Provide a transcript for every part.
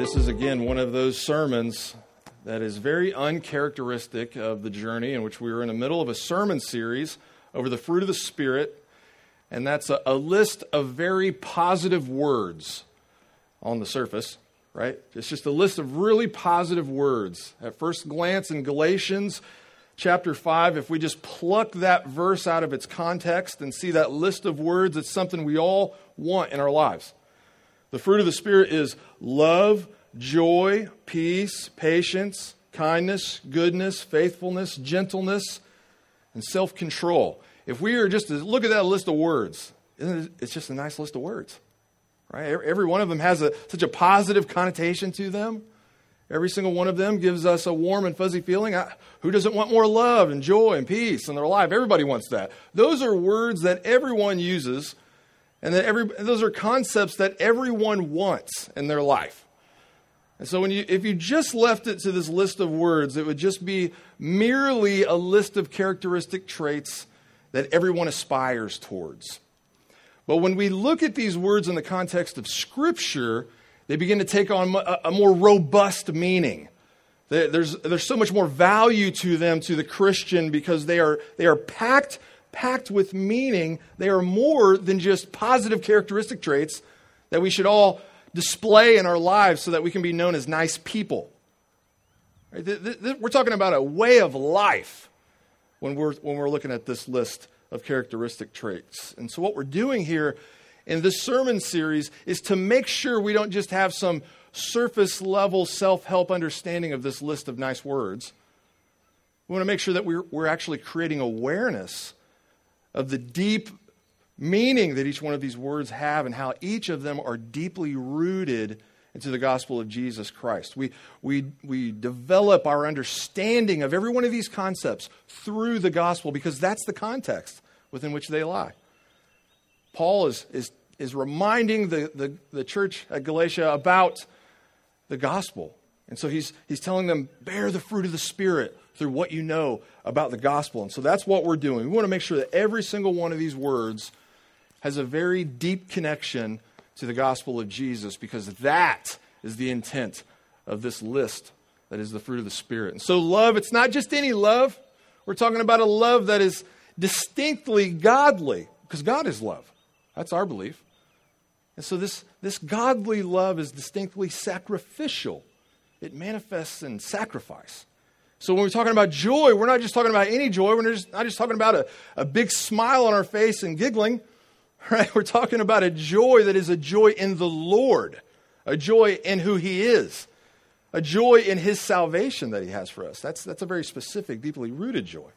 this is again one of those sermons that is very uncharacteristic of the journey in which we are in the middle of a sermon series over the fruit of the Spirit. And that's a, a list of very positive words on the surface, right? It's just a list of really positive words. At first glance in Galatians chapter 5, if we just pluck that verse out of its context and see that list of words, it's something we all want in our lives. The fruit of the Spirit is love, joy, peace, patience, kindness, goodness, faithfulness, gentleness, and self control. If we are just to look at that list of words, it's just a nice list of words, right? Every one of them has a, such a positive connotation to them. Every single one of them gives us a warm and fuzzy feeling. Who doesn't want more love and joy and peace in their life? Everybody wants that. Those are words that everyone uses, and that every, those are concepts that everyone wants in their life. And so, when you, if you just left it to this list of words, it would just be merely a list of characteristic traits that everyone aspires towards. But when we look at these words in the context of Scripture, they begin to take on a, more robust meaning. There's, there's so much more value to them to the Christian because they are, they are packed, packed with meaning. They are more than just positive characteristic traits that we should all display in our lives so that we can be known as nice people. We're talking about a way of life when we're, when we're looking at this list of characteristic traits. And so, what we're doing here in this sermon series is to make sure we don't just have some surface level self help understanding of this list of nice words. We want to make sure that we're, we're actually creating awareness of the deep meaning that each one of these words have and how each of them are deeply rooted into the gospel of Jesus Christ. We, we, we develop our understanding of every one of these concepts through the gospel because that's the context within which they lie. Paul is, is, is reminding the, the, the church at Galatia about the gospel. And so he's, he's telling them, bear the fruit of the Spirit through what you know about the gospel. And so that's what we're doing. We want to make sure that every single one of these words has a very deep connection to the gospel of Jesus because that is the intent of this list that is the fruit of the Spirit. And so, love, it's not just any love. We're talking about a love that is distinctly godly because God is love. That's our belief. And so, this, this godly love is distinctly sacrificial, it manifests in sacrifice. So, when we're talking about joy, we're not just talking about any joy. We're just, not just talking about a, a big smile on our face and giggling. Right? We're talking about a joy that is a joy in the Lord, a joy in who He is, a joy in His salvation that He has for us. That's, that's a very specific, deeply rooted joy.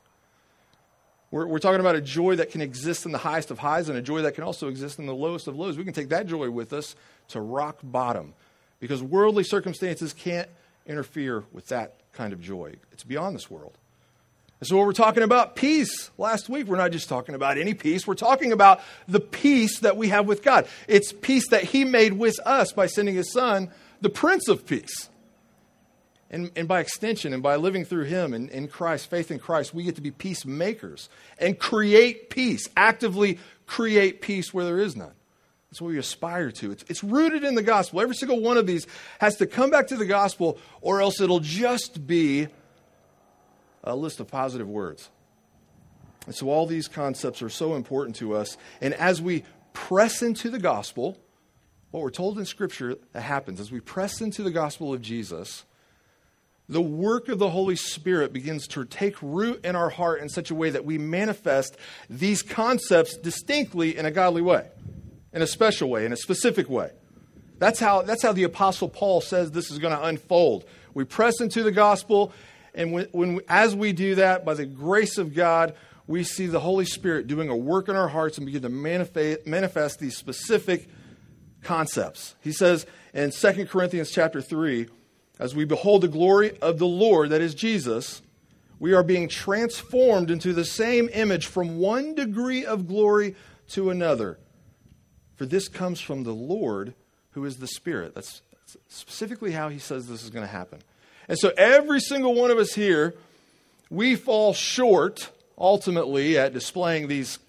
We're, we're talking about a joy that can exist in the highest of highs and a joy that can also exist in the lowest of lows. We can take that joy with us to rock bottom because worldly circumstances can't interfere with that kind of joy. It's beyond this world. And so, when we're talking about peace last week, we're not just talking about any peace. We're talking about the peace that we have with God. It's peace that He made with us by sending His Son, the Prince of Peace. And, and by extension, and by living through Him and in Christ, faith in Christ, we get to be peacemakers and create peace, actively create peace where there is none. That's what we aspire to. It's, it's rooted in the gospel. Every single one of these has to come back to the gospel, or else it'll just be a list of positive words. And so all these concepts are so important to us. And as we press into the gospel, what we're told in Scripture that happens, as we press into the gospel of Jesus, the work of the Holy Spirit begins to take root in our heart in such a way that we manifest these concepts distinctly in a godly way, in a special way, in a specific way. That's how, that's how the Apostle Paul says this is going to unfold. We press into the gospel, and when, when, as we do that, by the grace of God, we see the Holy Spirit doing a work in our hearts and begin to manifest, manifest these specific concepts. He says in 2 Corinthians chapter 3, as we behold the glory of the Lord, that is Jesus, we are being transformed into the same image from one degree of glory to another. For this comes from the Lord, who is the Spirit. That's specifically how he says this is going to happen. And so every single one of us here, we fall short ultimately at displaying these,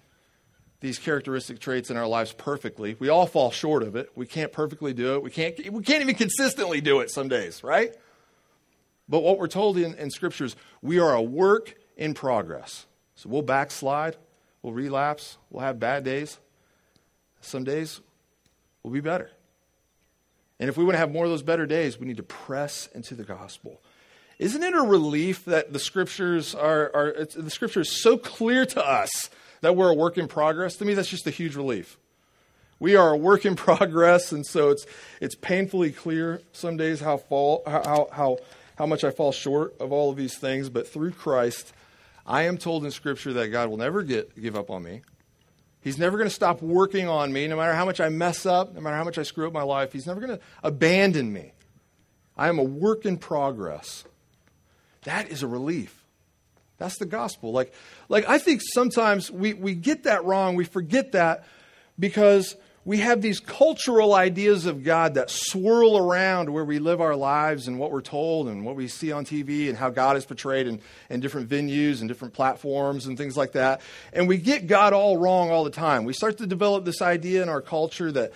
these characteristic traits in our lives perfectly. We all fall short of it. We can't perfectly do it. We can't, we can't even consistently do it some days, right? But what we're told in, in scriptures, we are a work in progress. So we'll backslide, we'll relapse, we'll have bad days. Some days will be better. And if we want to have more of those better days, we need to press into the gospel. Isn't it a relief that the scriptures are, are the scripture is so clear to us that we're a work in progress? To me, that's just a huge relief. We are a work in progress, and so it's it's painfully clear some days how fall how how how much I fall short of all of these things, but through Christ, I am told in Scripture that God will never get give up on me. He's never going to stop working on me, no matter how much I mess up, no matter how much I screw up my life. He's never going to abandon me. I am a work in progress. That is a relief. That's the gospel. Like, like I think sometimes we, we get that wrong. We forget that because we have these cultural ideas of God that swirl around where we live our lives and what we're told and what we see on TV and how God is portrayed in, in different venues and different platforms and things like that. And we get God all wrong all the time. We start to develop this idea in our culture that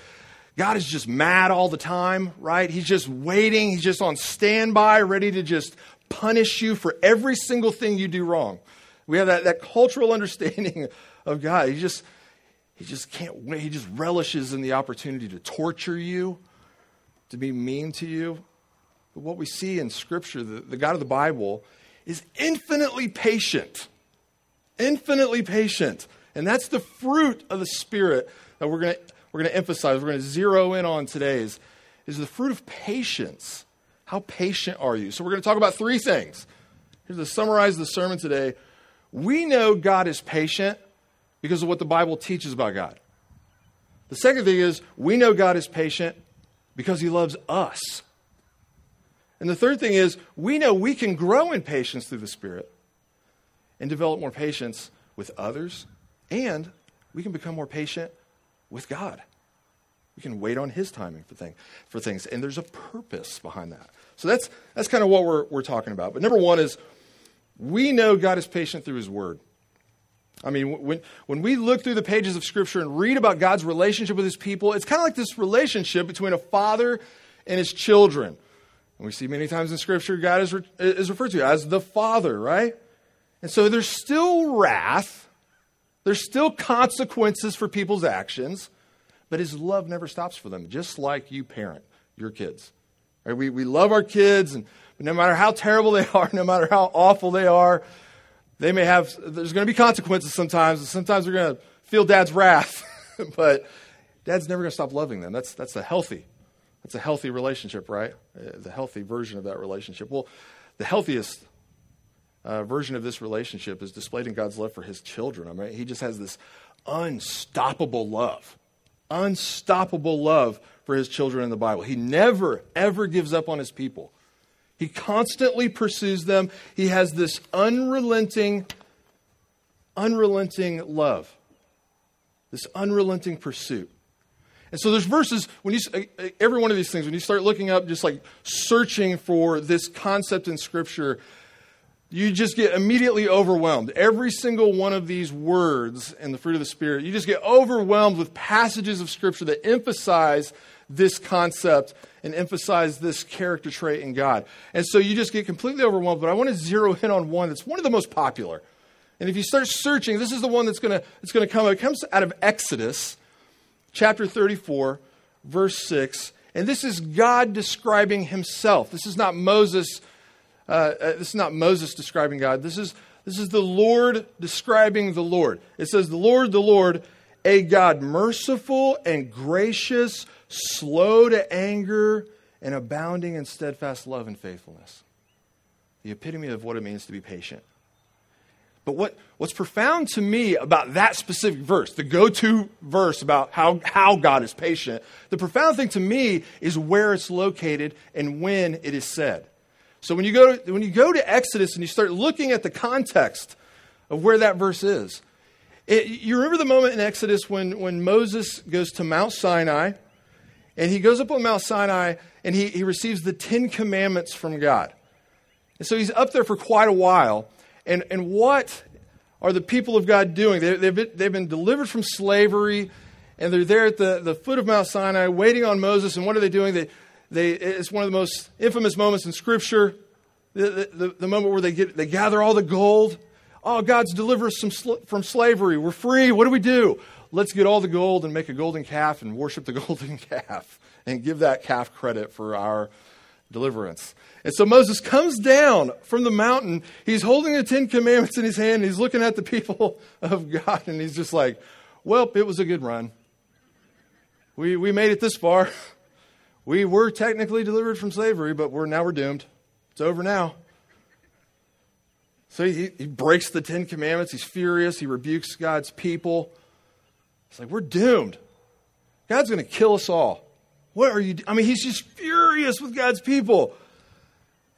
God is just mad all the time, right? He's just waiting. He's just on standby, ready to just punish you for every single thing you do wrong. We have that, that cultural understanding of God. He just, he just can't wait. He just relishes in the opportunity to torture you, to be mean to you. But what we see in Scripture, the, the God of the Bible, is infinitely patient. Infinitely patient. And that's the fruit of the Spirit that we're going to we're going to emphasize, we're going to zero in on today is, is the fruit of patience. How patient are you? So we're going to talk about three things. Here's to summarize the sermon today. We know God is patient because of what the Bible teaches about God. The second thing is we know God is patient because he loves us. And the third thing is we know we can grow in patience through the Spirit and develop more patience with others, and we can become more patient with God. We can wait on His timing for, thing, for things, and there's a purpose behind that. So that's, that's kind of what we're, we're talking about. But number one is we know God is patient through His Word. I mean, when, when we look through the pages of Scripture and read about God's relationship with His people, it's kind of like this relationship between a father and his children. And we see many times in Scripture, God is, re- is referred to as the Father, right? And so there's still wrath, there's still consequences for people's actions, but His love never stops for them, just like you parent your kids. Right? We, we love our kids, and no matter how terrible they are, no matter how awful they are, they may have, there's going to be consequences sometimes, sometimes they're going to feel dad's wrath, but dad's never going to stop loving them. That's, that's a healthy, that's a healthy relationship, right? Uh, the healthy version of that relationship. Well, the healthiest uh, version of this relationship is displayed in God's love for his children. I mean, he just has this unstoppable love, unstoppable love for his children in the Bible. He never, ever gives up on his people. He constantly pursues them. He has this unrelenting, unrelenting love, this unrelenting pursuit. And so there's verses when you every one of these things when you start looking up just like searching for this concept in scripture you just get immediately overwhelmed. Every single one of these words in the fruit of the spirit, you just get overwhelmed with passages of scripture that emphasize this concept and emphasize this character trait in God. And so you just get completely overwhelmed. But I want to zero in on one that's one of the most popular. And if you start searching, this is the one that's going to, it's going to come. It comes out of Exodus chapter 34, verse 6. And this is God describing himself. This is not Moses. Uh, uh, this is not Moses describing God. This is, this is the Lord describing the Lord. It says, The Lord, the Lord, a God merciful and gracious, slow to anger, and abounding in steadfast love and faithfulness. The epitome of what it means to be patient. But what, what's profound to me about that specific verse, the go to verse about how, how God is patient, the profound thing to me is where it's located and when it is said. So when you go to, when you go to Exodus and you start looking at the context of where that verse is, it, you remember the moment in Exodus when, when Moses goes to Mount Sinai and he goes up on Mount Sinai and he, he receives the Ten Commandments from God. And so he's up there for quite a while. And, and what, are the people of God doing? They, have been, they've been delivered from slavery, and they're there at the, the foot of Mount Sinai waiting on Moses. And what are they doing? They, they, it's one of the most infamous moments in Scripture the, the, the moment where they, get, they gather all the gold. Oh, God's delivered us sl- from slavery. We're free. What do we do? Let's get all the gold and make a golden calf and worship the golden calf and give that calf credit for our deliverance. And so Moses comes down from the mountain. He's holding the Ten Commandments in his hand. And he's looking at the people of God, and he's just like, Well, it was a good run. We, we made it this far. We were technically delivered from slavery, but we're, now we're doomed. It's over now. So he, he breaks the Ten Commandments. He's furious. He rebukes God's people. It's like, We're doomed. God's going to kill us all. What are you? I mean, he's just furious with God's people.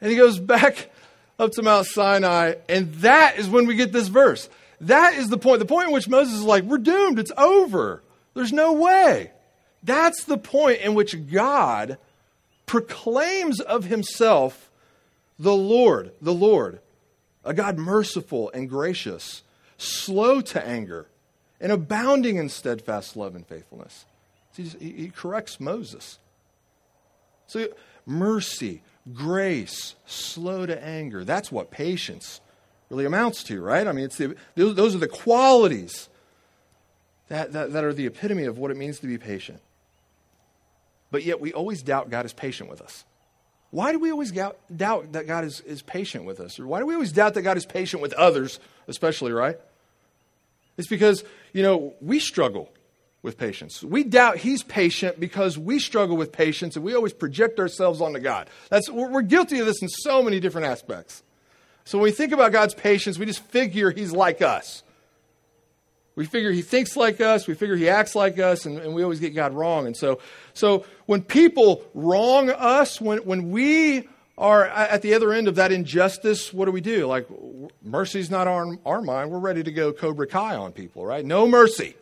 And he goes back up to Mount Sinai, and that is when we get this verse. That is the point. The point in which Moses is like, We're doomed. It's over. There's no way. That's the point in which God proclaims of himself the Lord, the Lord, a God merciful and gracious, slow to anger, and abounding in steadfast love and faithfulness. He, corrects Moses. So, mercy, grace, slow to anger. That's what patience really amounts to, right? I mean, it's the, those are the qualities that, that, that are the epitome of what it means to be patient. But yet, we always doubt God is patient with us. Why do we always doubt, doubt that God is, is patient with us? Or why do we always doubt that God is patient with others, especially, right? It's because, you know, we struggle with patience. We doubt he's patient because we struggle with patience and we always project ourselves onto God. That's, we're, guilty of this in so many different aspects. So when we think about God's patience, we just figure he's like us. We figure he thinks like us, we figure he acts like us, and, and we always get God wrong. And so, so when people wrong us, when, when we are at the other end of that injustice, what do we do? Like, mercy's not on our mind. We're ready to go Cobra Kai on people, right? No mercy.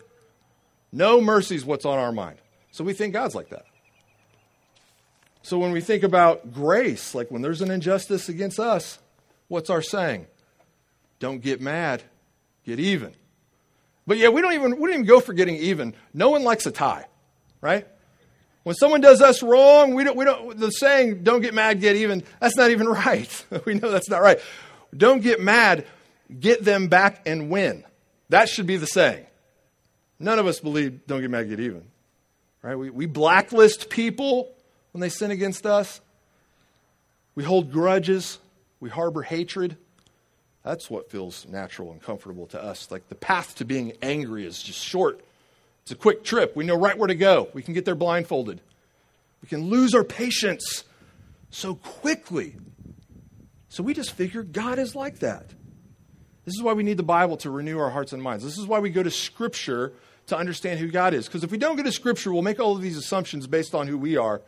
No mercy is what's on our mind. So we think God's like that. So when we think about grace, like when there's an injustice against us, what's our saying? Don't get mad, get even. But yeah, we don't even we don't even go for getting even. No one likes a tie, right? When someone does us wrong, we don't we don't the saying don't get mad, get even, that's not even right. we know that's not right. Don't get mad, get them back and win. That should be the saying. None of us believe don't get mad, get even. Right? We, we blacklist people when they sin against us. We hold grudges. We harbor hatred. That's what feels natural and comfortable to us. Like the path to being angry is just short. It's a quick trip. We know right where to go. We can get there blindfolded. We can lose our patience so quickly. So we just figure God is like that. This is why we need the Bible to renew our hearts and minds. This is why we go to Scripture to understand who God is. Because if we don't go to Scripture, we'll make all of these assumptions based on who we are,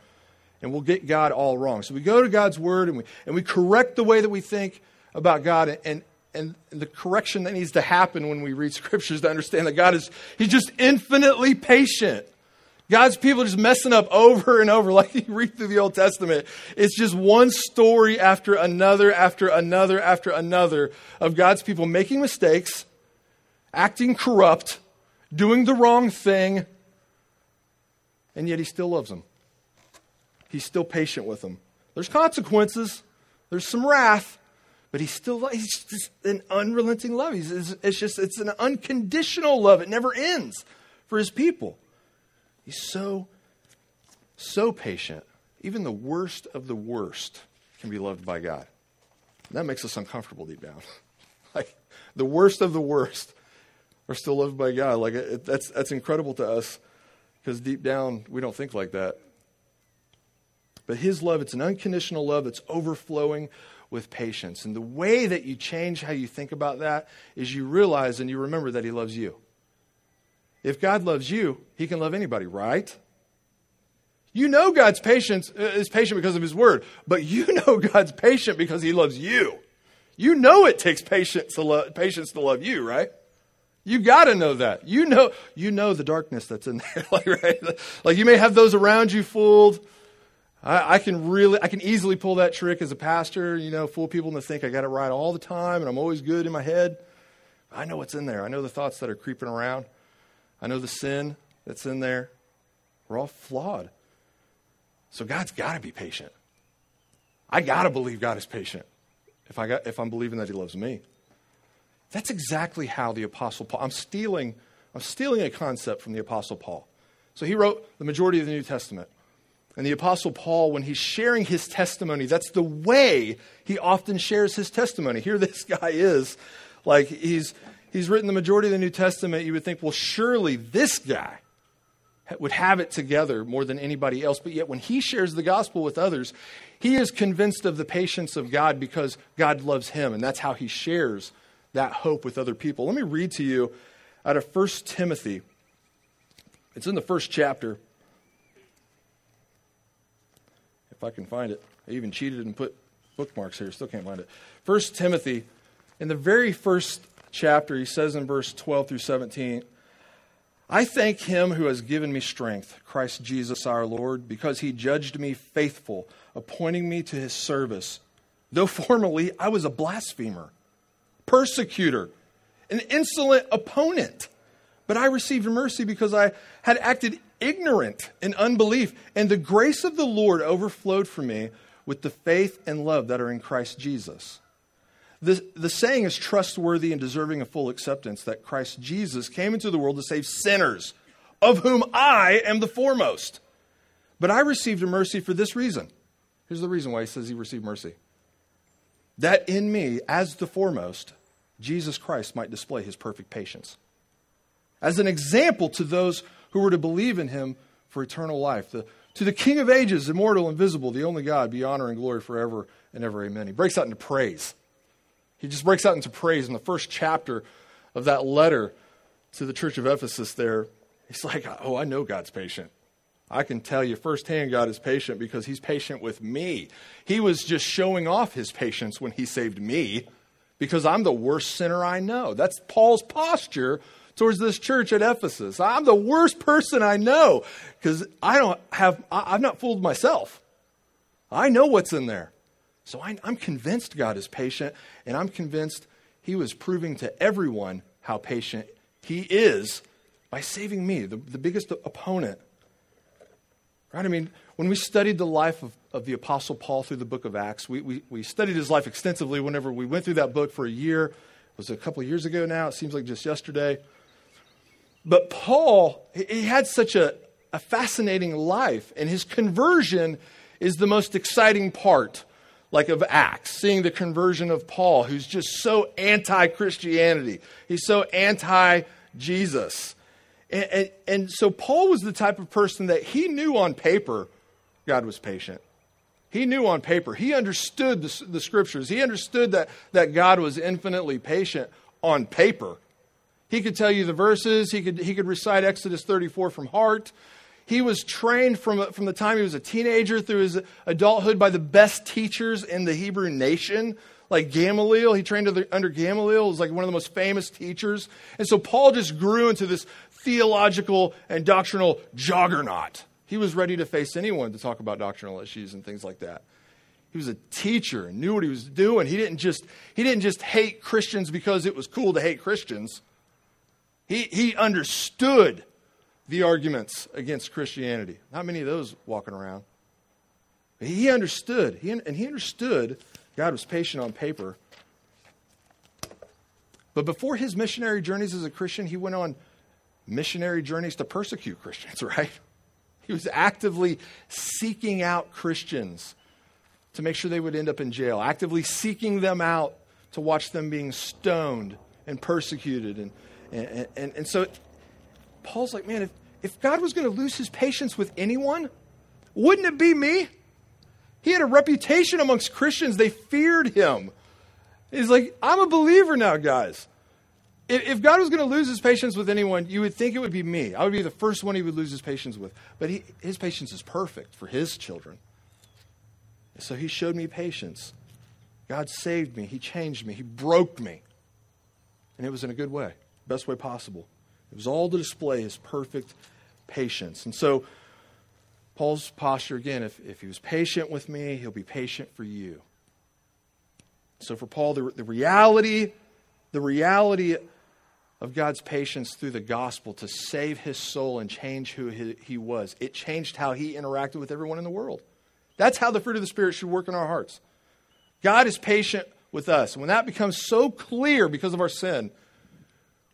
and we'll get God all wrong. So we go to God's Word and we, and we correct the way that we think about God. And, and, and the correction that needs to happen when we read Scriptures to understand that God is He's just infinitely patient. God's people are just messing up over and over, like you read through the Old Testament. It's just one story after another, after another, after another of God's people making mistakes, acting corrupt, doing the wrong thing, and yet he still loves them. He's still patient with them. There's consequences, there's some wrath, but he's still he's just an unrelenting love. He's, it's just it's an unconditional love. It never ends for his people. He's so so patient. Even the worst of the worst can be loved by God. And that makes us uncomfortable deep down. like the worst of the worst are still loved by God. Like it, that's that's incredible to us because deep down we don't think like that. But His love, it's an unconditional love that's overflowing with patience. And the way that you change how you think about that is you realize and you remember that He loves you. If God loves you, He can love anybody, right? You know God's patience uh, is patient because of His word, but you know God's patient because He loves you. You know it takes patience to, lo- patience to love you, right? You got to know that. You know, you know the darkness that's in there. like, right? like you may have those around you fooled. I, I, can really, I can easily pull that trick as a pastor. You know, fool people into think I got it right all the time and I'm always good in my head. I know what's in there. I know the thoughts that are creeping around. I know the sin that's in there. We're all flawed. So God's got to be patient. I got to believe God is patient if, I got, if I'm believing that He loves me. That's exactly how the Apostle Paul, I'm stealing, I'm stealing a concept from the Apostle Paul. So he wrote the majority of the New Testament. And the Apostle Paul, when he's sharing his testimony, that's the way he often shares his testimony. Here, this guy is like he's, he's written the majority of the New Testament. You would think, well, surely this guy would have it together more than anybody else. But yet, when he shares the gospel with others, he is convinced of the patience of God because God loves him. And that's how he shares that hope with other people. Let me read to you out of 1 Timothy. It's in the first chapter. If I can find it. I even cheated and put bookmarks here. Still can't find it. 1 Timothy, in the very first chapter, he says in verse 12 through 17, I thank him who has given me strength, Christ Jesus our Lord, because he judged me faithful, appointing me to his service. Though formerly I was a blasphemer, persecutor, an insolent opponent, but I received mercy because I had acted ignorant in unbelief, and the grace of the Lord overflowed for me with the faith and love that are in Christ Jesus. The, the saying is trustworthy and deserving of full acceptance that Christ Jesus came into the world to save sinners, of whom I am the foremost. But I received mercy for this reason. Here's the reason why he says he received mercy that in me, as the foremost, Jesus Christ might display his perfect patience. As an example to those who were to believe in him for eternal life. The, to the King of ages, immortal, invisible, the only God, be honor and glory forever and ever. Amen. He breaks out into praise. He just breaks out into praise in the first chapter of that letter to the church of Ephesus there. He's like, Oh, I know God's patient. I can tell you firsthand God is patient because he's patient with me. He was just showing off his patience when he saved me because I'm the worst sinner I know. That's Paul's posture towards this church at Ephesus. I'm the worst person I know because I don't have, I've not fooled myself. I know what's in there. So I, am convinced God is patient, and I'm convinced He was proving to everyone how patient He is by saving me, the, the biggest opponent. Right? I mean, when we studied the life of, of the Apostle Paul through the book of Acts, we, we, we studied his life extensively whenever we went through that book for a year. It was a couple years ago now. It seems like just yesterday. But Paul, he had such a, a fascinating life, and his conversion is the most exciting part like of Acts, seeing the conversion of Paul, who's just so anti Christianity. He's so anti Jesus. And, and, and, so Paul was the type of person that he knew on paper God was patient. He knew on paper. He understood the, the scriptures. He understood that, that God was infinitely patient on paper. He could tell you the verses, he could, he could recite Exodus 34 from heart. He was trained from, from the time he was a teenager through his adulthood by the best teachers in the Hebrew nation, like Gamaliel. He trained under, Gamaliel, was like one of the most famous teachers. And so Paul just grew into this theological and doctrinal juggernaut. He was ready to face anyone to talk about doctrinal issues and things like that. He was a teacher and knew what he was doing. He didn't just, he didn't just hate Christians because it was cool to hate Christians. He, he understood the arguments against Christianity. Not many of those walking around. He understood, he, and he understood God was patient on paper. But before his missionary journeys as a Christian, he went on missionary journeys to persecute Christians, right? He was actively seeking out Christians to make sure they would end up in jail, actively seeking them out to watch them being stoned and persecuted. And, and, and, and so Paul's like, man, if, if God was going to lose his patience with anyone, wouldn't it be me? He had a reputation amongst Christians. They feared him. He's like, I'm a believer now, guys. If God was going to lose his patience with anyone, you would think it would be me. I would be the first one he would lose his patience with. But he, his patience is perfect for his children. So he showed me patience. God saved me. He changed me. He broke me. And it was in a good way, best way possible. It was all to display his perfect patience. And so, Paul's posture again if, if he was patient with me, he'll be patient for you. So, for Paul, the, the reality, the reality of God's patience through the gospel to save his soul and change who he, he was. It changed how he interacted with everyone in the world. That's how the fruit of the Spirit should work in our hearts. God is patient with us. When that becomes so clear because of our sin,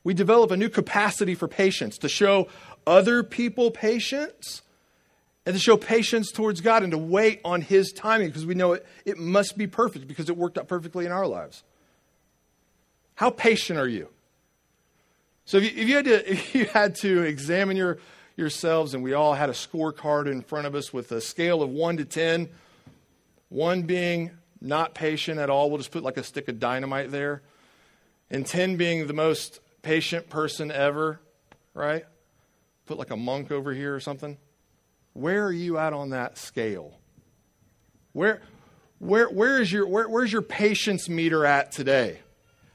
we develop a new capacity for patience to show other people patience and to show patience towards God and to wait on His timing because we know it, it must be perfect because it worked out perfectly in our lives. How patient are you? So if you, if you, had, to, if you had to examine your, yourselves, and we all had a scorecard in front of us with a scale of 1 to 10, 1 being not patient at all, we'll just put like a stick of dynamite there, and 10 being the most patient person ever, right? Put like a monk over here or something. Where are you at on that scale? Where, where, where is your, where, where's your patience meter at today?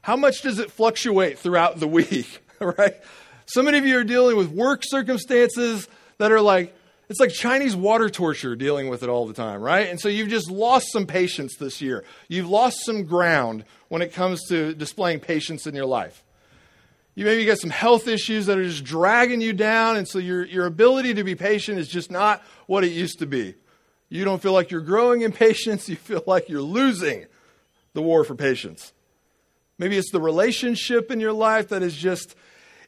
How much does it fluctuate throughout the week? right? So many of you are dealing with work circumstances that are like, it's like Chinese water torture dealing with it all the time, right? And so you've just lost some patience this year. You've lost some ground when it comes to displaying patience in your life. You maybe got some health issues that are just dragging you down, and so your, your ability to be patient is just not what it used to be. You don't feel like you're growing in patience, you feel like you're losing the war for patience. Maybe it's the relationship in your life that is just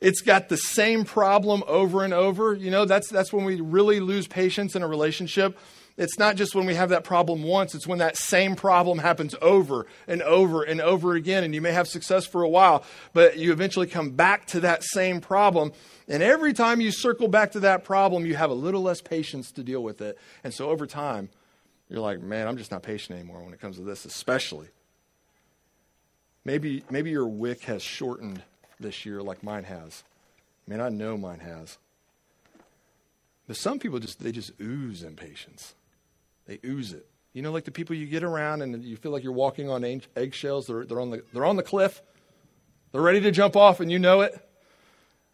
it's got the same problem over and over. You know, that's, that's when we really lose patience in a relationship. It's not just when we have that problem once, it's when that same problem happens over and over and over again. And you may have success for a while, but you eventually come back to that same problem. And every time you circle back to that problem, you have a little less patience to deal with it. And so over time, you're like, man, I'm just not patient anymore when it comes to this, especially. Maybe, maybe your wick has shortened this year like mine has. I mean, I know mine has. But some people just they just ooze impatience. They ooze it. You know, like the people you get around and you feel like you're walking on eggshells. They're, they're, on the, they're on the cliff. They're ready to jump off, and you know it.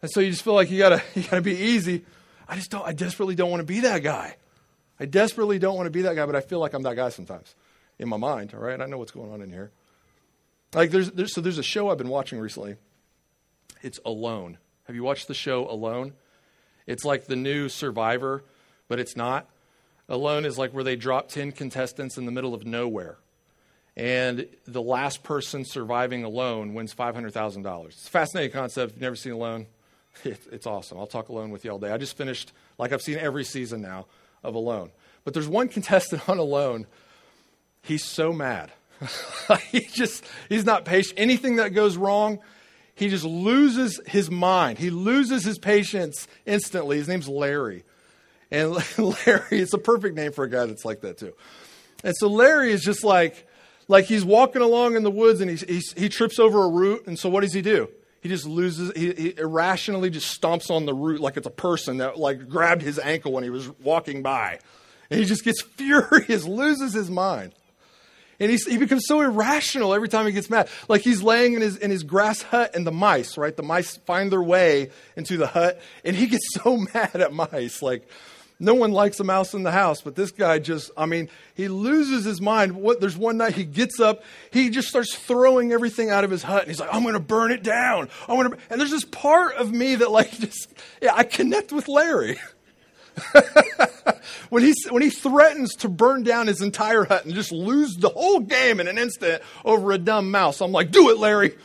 And so you just feel like you gotta you gotta be easy. I just don't. I desperately don't want to be that guy. I desperately don't want to be that guy, but I feel like I'm that guy sometimes in my mind. All right, I know what's going on in here. Like there's, there's so there's a show I've been watching recently it's Alone. Have you watched the show Alone? It's like the new Survivor, but it's not. Alone is like where they drop 10 contestants in the middle of nowhere. And the last person surviving alone wins $500,000. It's a fascinating concept. If you've never seen Alone, it's awesome. I'll talk Alone with you all day. I just finished, like I've seen every season now of Alone. But there's one contestant on Alone. He's so mad. he just, he's not patient. Anything that goes wrong, he just loses his mind. He loses his patience instantly. His name's Larry. And Larry, it's a perfect name for a guy that's like that too. And so Larry is just like, like he's walking along in the woods and he, he's, he trips over a root. And so what does he do? He just loses, he, he irrationally just stomps on the root like it's a person that like grabbed his ankle when he was walking by. And he just gets furious, loses his mind. And he's, he becomes so irrational every time he gets mad. Like he's laying in his, in his grass hut and the mice, right? The mice find their way into the hut and he gets so mad at mice. Like no one likes a mouse in the house, but this guy just, I mean, he loses his mind. What, there's one night he gets up, he just starts throwing everything out of his hut and he's like, I'm going to burn it down. I'm going to, and there's this part of me that like just, yeah, I connect with Larry. when, he, when he threatens to burn down his entire hut and just lose the whole game in an instant over a dumb mouse, I'm like, do it, Larry.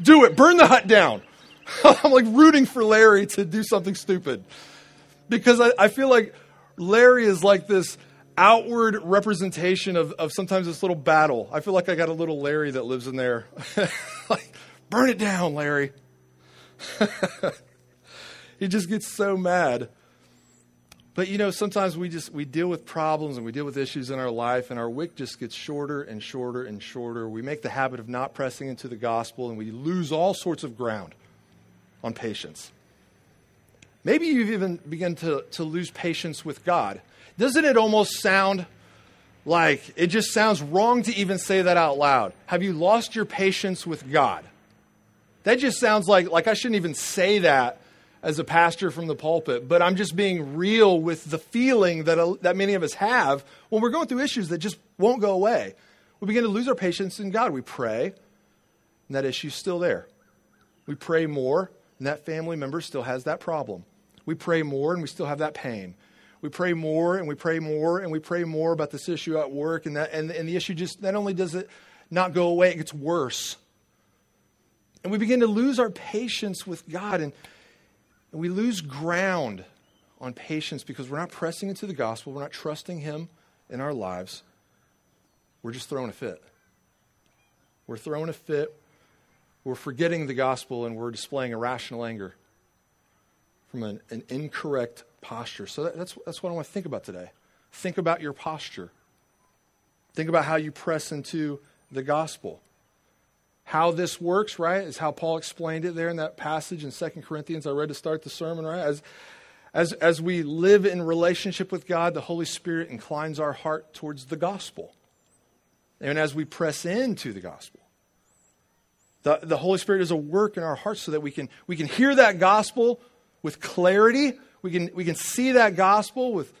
Do it. Burn the hut down. I'm like rooting for Larry to do something stupid. Because I, I feel like Larry is like this outward representation of, of sometimes this little battle. I feel like I got a little Larry that lives in there. like, burn it down, Larry. he just gets so mad. But you know, sometimes we just we deal with problems and we deal with issues in our life, and our wick just gets shorter and shorter and shorter. We make the habit of not pressing into the gospel, and we lose all sorts of ground on patience. Maybe you've even begun to, to lose patience with God. Doesn't it almost sound like it just sounds wrong to even say that out loud? Have you lost your patience with God? That just sounds like like I shouldn't even say that as a pastor from the pulpit, but I'm just being real with the feeling that, uh, that many of us have when we're going through issues that just won't go away. We begin to lose our patience in God. We pray, and that issue's still there. We pray more, and that family member still has that problem. We pray more and we still have that pain. We pray more and we pray more and we pray more about this issue at work, and, that, and, and the issue just not only does it not go away, it gets worse. And we begin to lose our patience with God, and, and we lose ground on patience because we're not pressing into the gospel, we're not trusting Him in our lives. We're just throwing a fit. We're throwing a fit. We're forgetting the gospel and we're displaying irrational anger from an, an incorrect posture. So that, that's, that's what I want to think about today. Think about your posture. Think about how you press into the gospel. How this works, right, is how Paul explained it there in that passage in 2 Corinthians I read to start the sermon, right? As, as, as we live in relationship with God, the Holy Spirit inclines our heart towards the gospel. And as we press into the gospel, the, the Holy Spirit is a work in our hearts so that we can, we can hear that gospel with clarity. We can, we can see that gospel with,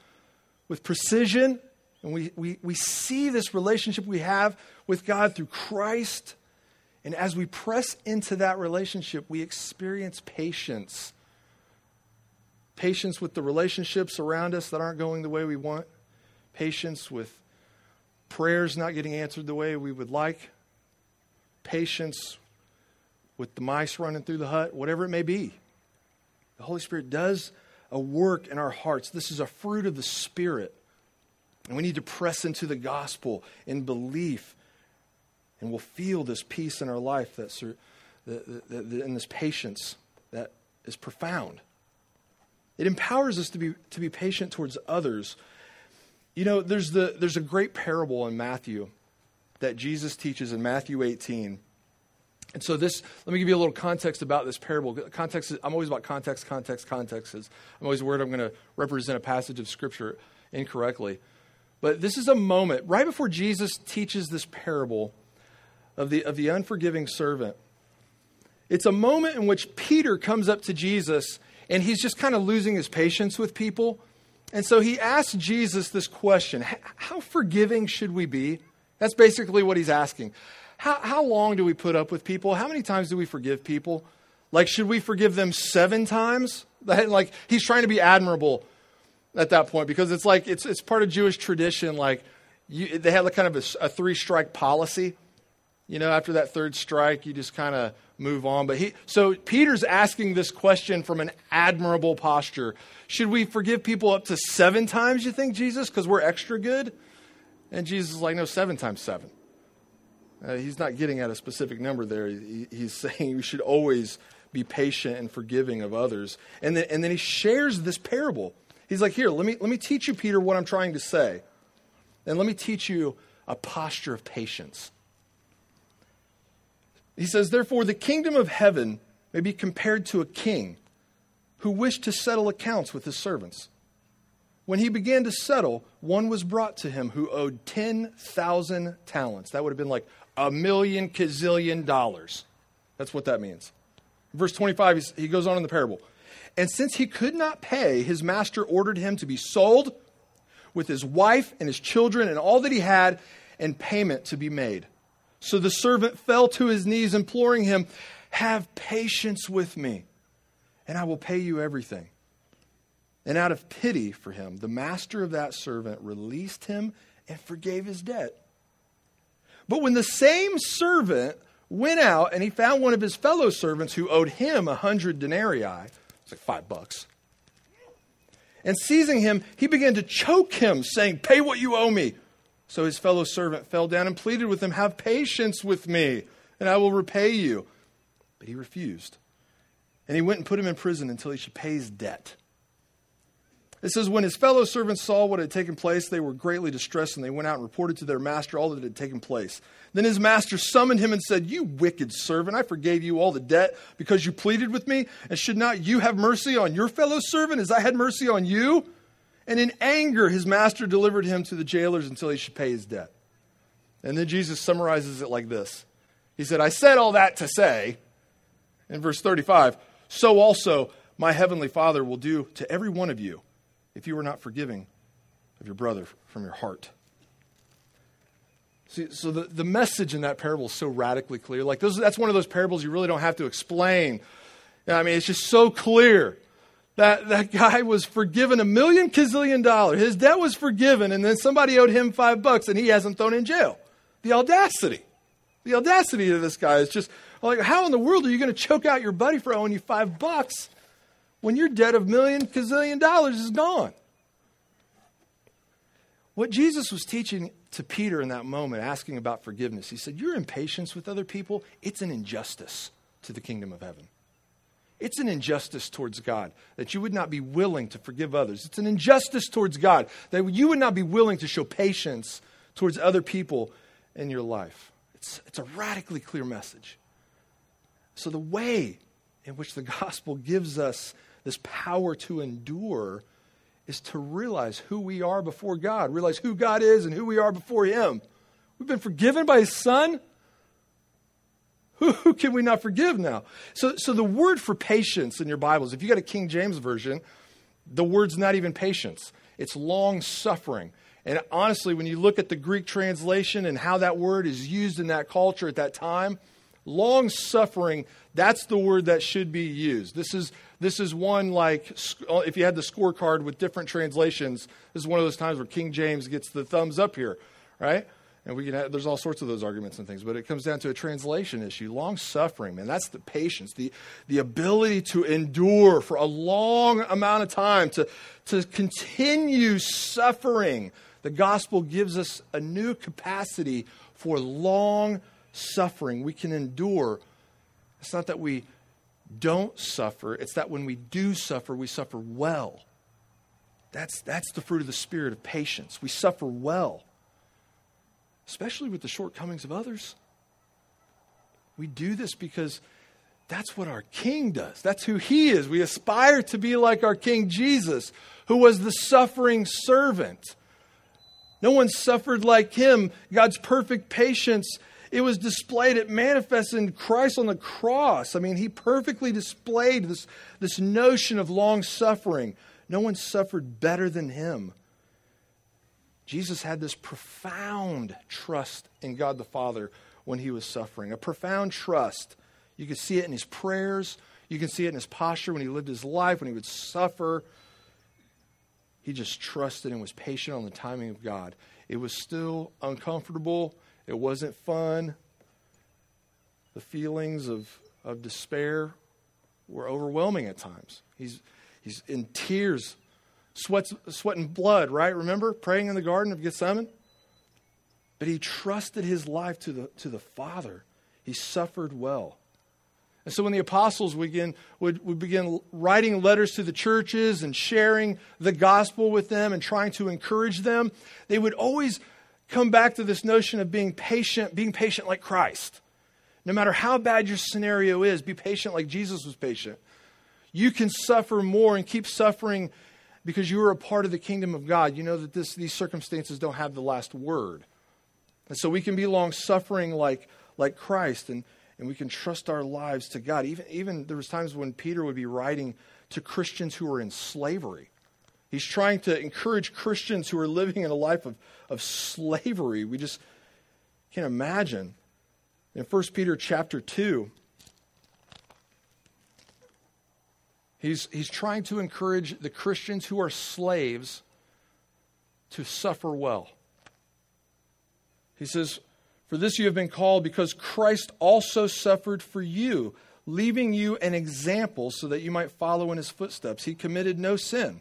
with precision. And we, we, we see this relationship we have with God through Christ. And as we press into that relationship, we experience patience. Patience with the relationships around us that aren't going the way we want. Patience with prayers not getting answered the way we would like. Patience with the mice running through the hut, whatever it may be. The Holy Spirit does a work in our hearts. This is a fruit of the Spirit. And we need to press into the gospel in belief. And we'll feel this peace in our life that's, and this patience that is profound. It empowers us to be, to be patient towards others. You know, there's, the, there's a great parable in Matthew that Jesus teaches in Matthew 18 and so this, let me give you a little context about this parable. Context, is, I'm always about context, context, context. Is, I'm always worried I'm going to represent a passage of Scripture incorrectly. But this is a moment, right before Jesus teaches this parable of the, of the unforgiving servant. It's a moment in which Peter comes up to Jesus and he's just kind of losing his patience with people. And so he asks Jesus this question How forgiving should we be? That's basically what he's asking. How, how long do we put up with people? How many times do we forgive people? Like, should we forgive them seven times? Like, he's trying to be admirable at that point because it's like, it's, it's part of Jewish tradition. Like, you, they have a kind of a, a three strike policy. You know, after that third strike, you just kind of move on. But he, so Peter's asking this question from an admirable posture. Should we forgive people up to seven times, you think, Jesus, because we're extra good? And Jesus is like, no, seven times seven. Uh, he's not getting at a specific number there. He, he's saying we should always be patient and forgiving of others. And then, and then he shares this parable. He's like, Here, let me, let me teach you, Peter, what I'm trying to say. And let me teach you a posture of patience. He says, Therefore, the kingdom of heaven may be compared to a king who wished to settle accounts with his servants. When he began to settle, one was brought to him who owed 10,000 talents. That would have been like a million kazillion dollars. That's what that means. Verse 25, he goes on in the parable. And since he could not pay, his master ordered him to be sold with his wife and his children and all that he had, and payment to be made. So the servant fell to his knees, imploring him, Have patience with me, and I will pay you everything. And out of pity for him, the master of that servant released him and forgave his debt. But when the same servant went out and he found one of his fellow servants who owed him a hundred denarii, it's like five bucks. And seizing him, he began to choke him, saying, Pay what you owe me. So his fellow servant fell down and pleaded with him, Have patience with me, and I will repay you. But he refused. And he went and put him in prison until he should pay his debt. It says, When his fellow servants saw what had taken place, they were greatly distressed, and they went out and reported to their master all that had taken place. Then his master summoned him and said, You wicked servant, I forgave you all the debt because you pleaded with me. And should not you have mercy on your fellow servant as I had mercy on you? And in anger, his master delivered him to the jailers until he should pay his debt. And then Jesus summarizes it like this He said, I said all that to say, in verse 35, so also my heavenly Father will do to every one of you if you were not forgiving of your brother from your heart. See, so the, the message in that parable is so radically clear. Like those, that's one of those parables you really don't have to explain. I mean, it's just so clear that that guy was forgiven a million kazillion dollars. His debt was forgiven, and then somebody owed him five bucks, and he hasn't thrown in jail. The audacity. The audacity of this guy is just like, how in the world are you going to choke out your buddy for owing you five bucks when your debt of million gazillion dollars is gone? What Jesus was teaching to Peter in that moment, asking about forgiveness, he said, Your impatience with other people, it's an injustice to the kingdom of heaven. It's an injustice towards God that you would not be willing to forgive others. It's an injustice towards God that you would not be willing to show patience towards other people in your life. It's, it's a radically clear message. So, the way in which the gospel gives us this power to endure is to realize who we are before God, realize who God is and who we are before Him. We've been forgiven by His Son. Who, who can we not forgive now? So, so the word for patience in your Bibles, if you got a King James version, the word's not even patience. It's long suffering. And honestly, when you look at the Greek translation and how that word is used in that culture at that time, long suffering, that's the word that should be used. This is, this is one like, oh, if you had the scorecard with different translations, this is one of those times where King James gets the thumbs up here, right? And we can have, there's all sorts of those arguments and things, but it comes down to a translation issue. Long suffering, man, that's the patience, the, the ability to endure for a long amount of time, to, to continue suffering. The gospel gives us a new capacity for long suffering. We can endure. It's not that we don't suffer, it's that when we do suffer, we suffer well. That's, that's the fruit of the Spirit of patience. We suffer well especially with the shortcomings of others. We do this because that's what our King does. That's who He is. We aspire to be like our King Jesus, who was the suffering servant. No one suffered like Him. God's perfect patience. It was displayed, it manifested in Christ on the cross. I mean, he perfectly displayed this, this notion of long suffering. No one suffered better than him. Jesus had this profound trust in God the Father when he was suffering, a profound trust. You can see it in his prayers, you can see it in his posture when he lived his life, when he would suffer. He just trusted and was patient on the timing of God. It was still uncomfortable, it wasn't fun. The feelings of, of despair were overwhelming at times. He's, he's in tears sweats, sweating blood, right? Remember praying in the Garden of Gethsemane? But he trusted his life to the, to the Father. He suffered well. And so when the apostles begin, would, would begin writing letters to the churches and sharing the gospel with them and trying to encourage them, they would always come back to this notion of being patient, being patient like Christ. No matter how bad your scenario is, be patient like Jesus was patient. You can suffer more and keep suffering because you are a part of the kingdom of God, you know that this, these circumstances don't have the last word. And so we can be long suffering like, like Christ and, and we can trust our lives to God. Even, even there was times when Peter would be writing to Christians who were in slavery. He's trying to encourage Christians who are living in a life of, of slavery. We just can't imagine. In 1 Peter chapter 2, He's, he's trying to encourage the Christians who are slaves to suffer well. He says, For this you have been called because Christ also suffered for you, leaving you an example so that you might follow in his footsteps. He committed no sin,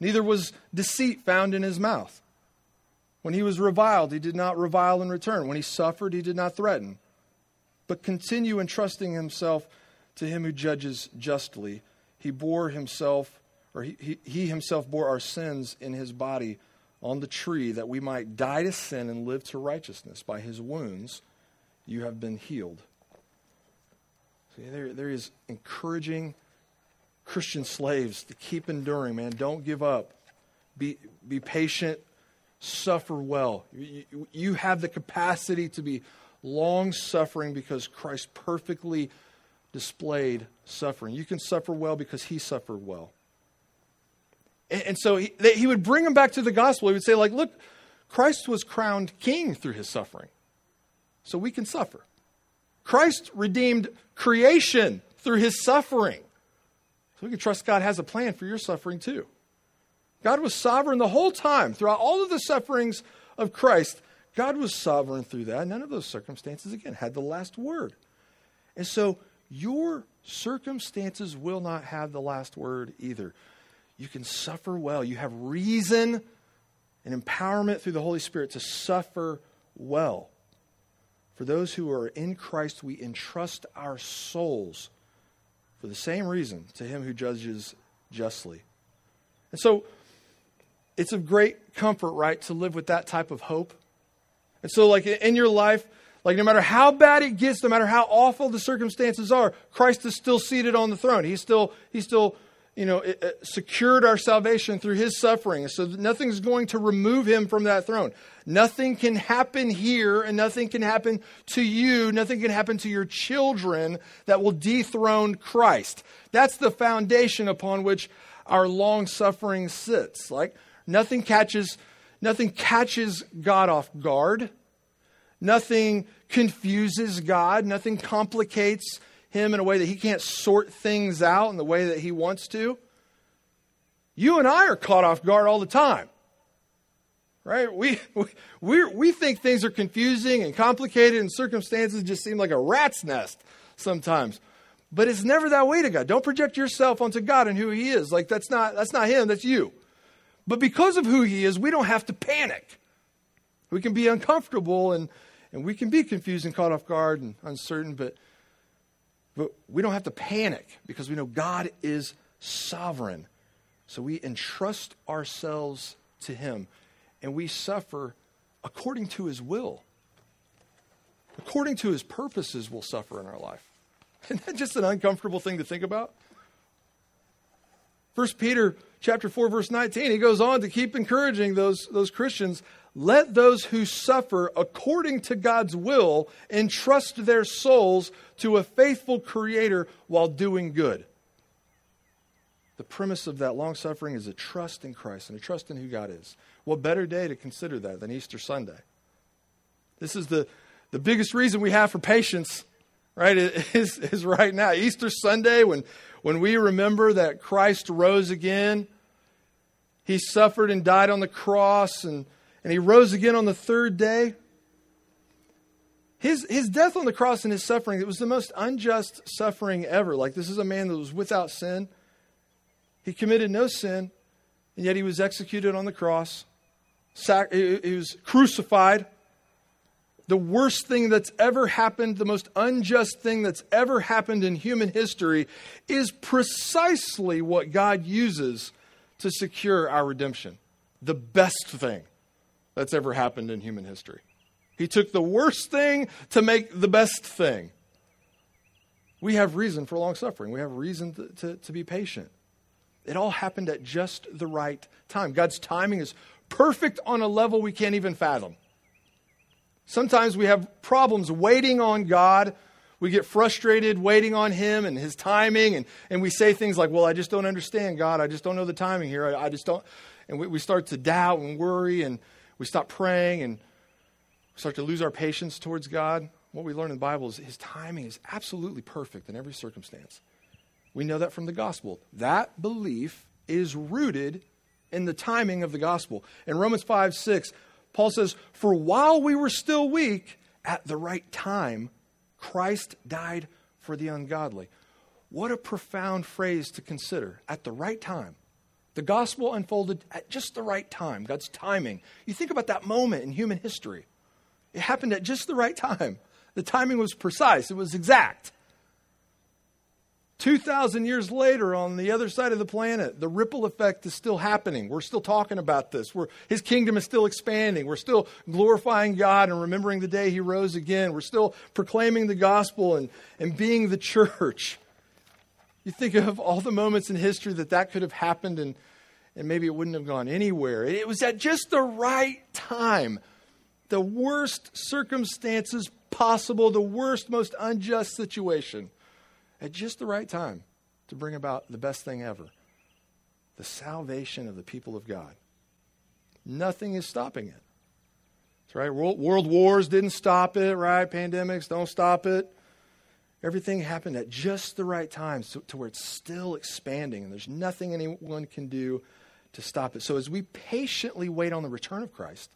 neither was deceit found in his mouth. When he was reviled, he did not revile in return. When he suffered, he did not threaten, but continue entrusting himself to him who judges justly. He bore himself, or he, he, he himself bore our sins in his body on the tree that we might die to sin and live to righteousness. By his wounds, you have been healed. See, there, there is encouraging Christian slaves to keep enduring, man. Don't give up. Be, be patient. Suffer well. You, you have the capacity to be long suffering because Christ perfectly displayed suffering. You can suffer well because he suffered well. And, and so he, they, he would bring them back to the gospel. He would say, like, look, Christ was crowned king through his suffering. So we can suffer. Christ redeemed creation through his suffering. So we can trust God has a plan for your suffering too. God was sovereign the whole time, throughout all of the sufferings of Christ. God was sovereign through that. None of those circumstances, again, had the last word. And so your circumstances will not have the last word either. You can suffer well. You have reason and empowerment through the Holy Spirit to suffer well. For those who are in Christ, we entrust our souls for the same reason to Him who judges justly. And so it's a great comfort, right, to live with that type of hope. And so, like in your life, like no matter how bad it gets, no matter how awful the circumstances are, Christ is still seated on the throne. He's still, he's still you know, secured our salvation through his suffering. So nothing's going to remove him from that throne. Nothing can happen here, and nothing can happen to you, nothing can happen to your children that will dethrone Christ. That's the foundation upon which our long suffering sits. Like nothing catches, nothing catches God off guard. Nothing confuses God. Nothing complicates him in a way that he can't sort things out in the way that he wants to. You and I are caught off guard all the time. Right? We, we, we think things are confusing and complicated, and circumstances just seem like a rat's nest sometimes. But it's never that way to God. Don't project yourself onto God and who He is. Like that's not that's not Him, that's you. But because of who He is, we don't have to panic. We can be uncomfortable and, and we can be confused and caught off guard and uncertain, but but we don't have to panic because we know God is sovereign. So we entrust ourselves to Him and we suffer according to His will. According to His purposes, we'll suffer in our life. Isn't that just an uncomfortable thing to think about? First Peter chapter 4, verse 19, he goes on to keep encouraging those, those Christians let those who suffer according to God's will entrust their souls to a faithful Creator while doing good. The premise of that long suffering is a trust in Christ and a trust in who God is. What better day to consider that than Easter Sunday? This is the, the biggest reason we have for patience, right? Is, is right now. Easter Sunday, when, when we remember that Christ rose again, he suffered and died on the cross and and he rose again on the third day. His, his death on the cross and his suffering, it was the most unjust suffering ever. Like, this is a man that was without sin. He committed no sin, and yet he was executed on the cross. Sac- he was crucified. The worst thing that's ever happened, the most unjust thing that's ever happened in human history, is precisely what God uses to secure our redemption. The best thing that's ever happened in human history. He took the worst thing to make the best thing. We have reason for long suffering. We have reason to, to, to, be patient. It all happened at just the right time. God's timing is perfect on a level we can't even fathom. Sometimes we have problems waiting on God. We get frustrated waiting on Him and His timing, and, and we say things like, Well, I just don't understand God. I just don't know the timing here. I, I just don't. And we, we start to doubt and worry, and, we stop praying and start to lose our patience towards God. What we learn in the Bible is his timing is absolutely perfect in every circumstance. We know that from the gospel. That belief is rooted in the timing of the gospel. In Romans 5 6, Paul says, For while we were still weak, at the right time, Christ died for the ungodly. What a profound phrase to consider. At the right time. The gospel unfolded at just the right time, God's timing. You think about that moment in human history. It happened at just the right time. The timing was precise, it was exact. 2,000 years later, on the other side of the planet, the ripple effect is still happening. We're still talking about this. We're, his kingdom is still expanding. We're still glorifying God and remembering the day he rose again. We're still proclaiming the gospel and, and being the church. You think of all the moments in history that that could have happened and, and maybe it wouldn't have gone anywhere. It was at just the right time. The worst circumstances possible, the worst, most unjust situation, at just the right time to bring about the best thing ever the salvation of the people of God. Nothing is stopping it. That's right. World, world wars didn't stop it, right? Pandemics don't stop it. Everything happened at just the right time so, to where it's still expanding, and there's nothing anyone can do to stop it. So, as we patiently wait on the return of Christ,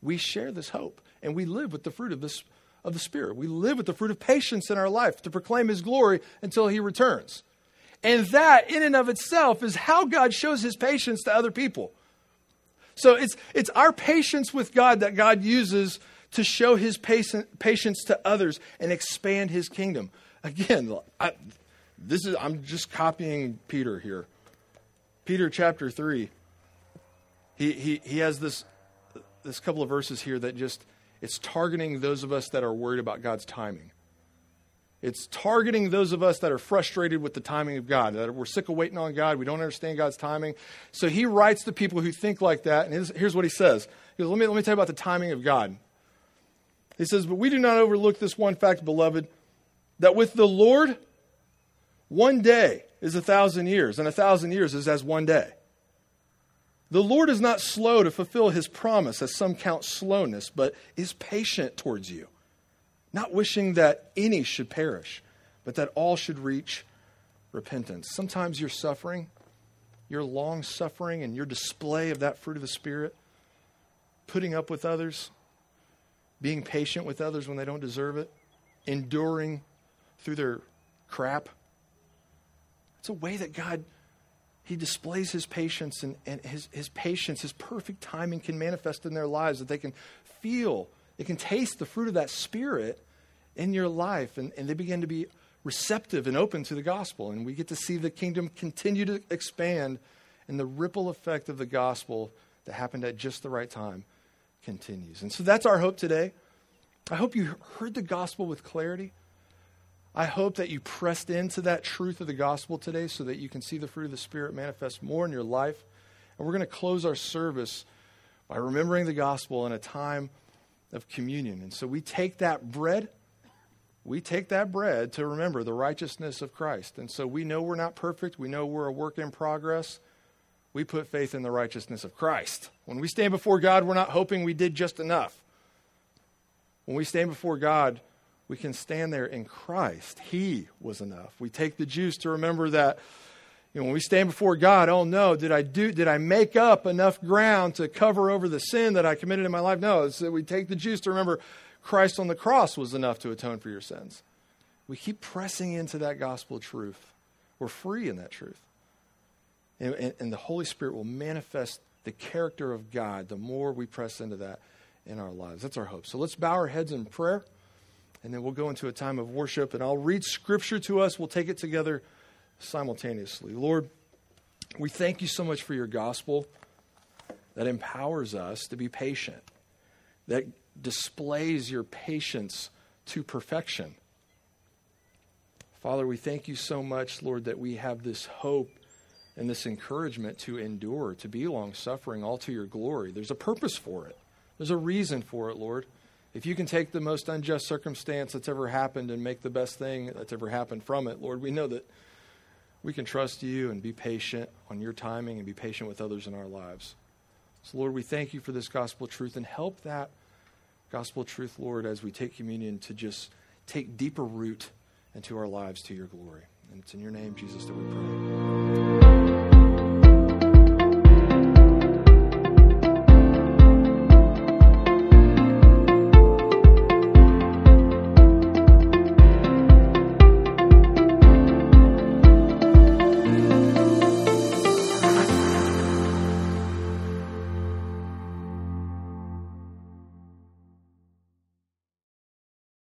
we share this hope and we live with the fruit of, this, of the Spirit. We live with the fruit of patience in our life to proclaim His glory until He returns. And that, in and of itself, is how God shows His patience to other people. So, it's, it's our patience with God that God uses to show his patience to others and expand his kingdom. Again, I, this is I'm just copying Peter here. Peter chapter 3. He, he, he has this, this couple of verses here that just, it's targeting those of us that are worried about God's timing. It's targeting those of us that are frustrated with the timing of God, that we're sick of waiting on God, we don't understand God's timing. So he writes to people who think like that, and here's what he says. He goes, let me, let me tell you about the timing of God. He says, But we do not overlook this one fact, beloved, that with the Lord, one day is a thousand years, and a thousand years is as one day. The Lord is not slow to fulfill his promise, as some count slowness, but is patient towards you, not wishing that any should perish, but that all should reach repentance. Sometimes your suffering, your long suffering, and your display of that fruit of the Spirit, putting up with others, being patient with others when they don't deserve it, enduring through their crap. It's a way that God he displays his patience and, and his, his patience, his perfect timing can manifest in their lives, that they can feel, they can taste the fruit of that spirit in your life, and, and they begin to be receptive and open to the gospel. And we get to see the kingdom continue to expand, and the ripple effect of the gospel that happened at just the right time continues. And so that's our hope today. I hope you heard the gospel with clarity. I hope that you pressed into that truth of the gospel today so that you can see the fruit of the Spirit manifest more in your life. And we're going to close our service by remembering the gospel in a time of communion. And so we take that bread, we take that bread to remember the righteousness of Christ. And so we know we're not perfect, we know we're a work in progress we put faith in the righteousness of Christ. When we stand before God, we're not hoping we did just enough. When we stand before God, we can stand there in Christ. He was enough. We take the juice to remember that you know, when we stand before God, oh no, did I do did I make up enough ground to cover over the sin that I committed in my life? No, it's that we take the juice to remember Christ on the cross was enough to atone for your sins. We keep pressing into that gospel truth. We're free in that truth. And, and, and, the Holy Spirit will manifest the character of God the more we press into that in our lives. That's our hope. So let's bow our heads in prayer, and then we'll go into a time of worship, and I'll read Scripture to us. We'll take it together simultaneously. Lord, we thank you so much for your gospel that empowers us to be patient, that displays your patience to perfection. Father, we thank you so much, Lord, that we have this hope and this encouragement to endure, to be long suffering, all to your glory. There's a purpose for it, there's a reason for it, Lord. If you can take the most unjust circumstance that's ever happened and make the best thing that's ever happened from it, Lord, we know that we can trust you and be patient on your timing and be patient with others in our lives. So, Lord, we thank you for this gospel truth and help that gospel truth, Lord, as we take communion to just take deeper root into our lives to your glory. And it's in your name, Jesus, that we pray.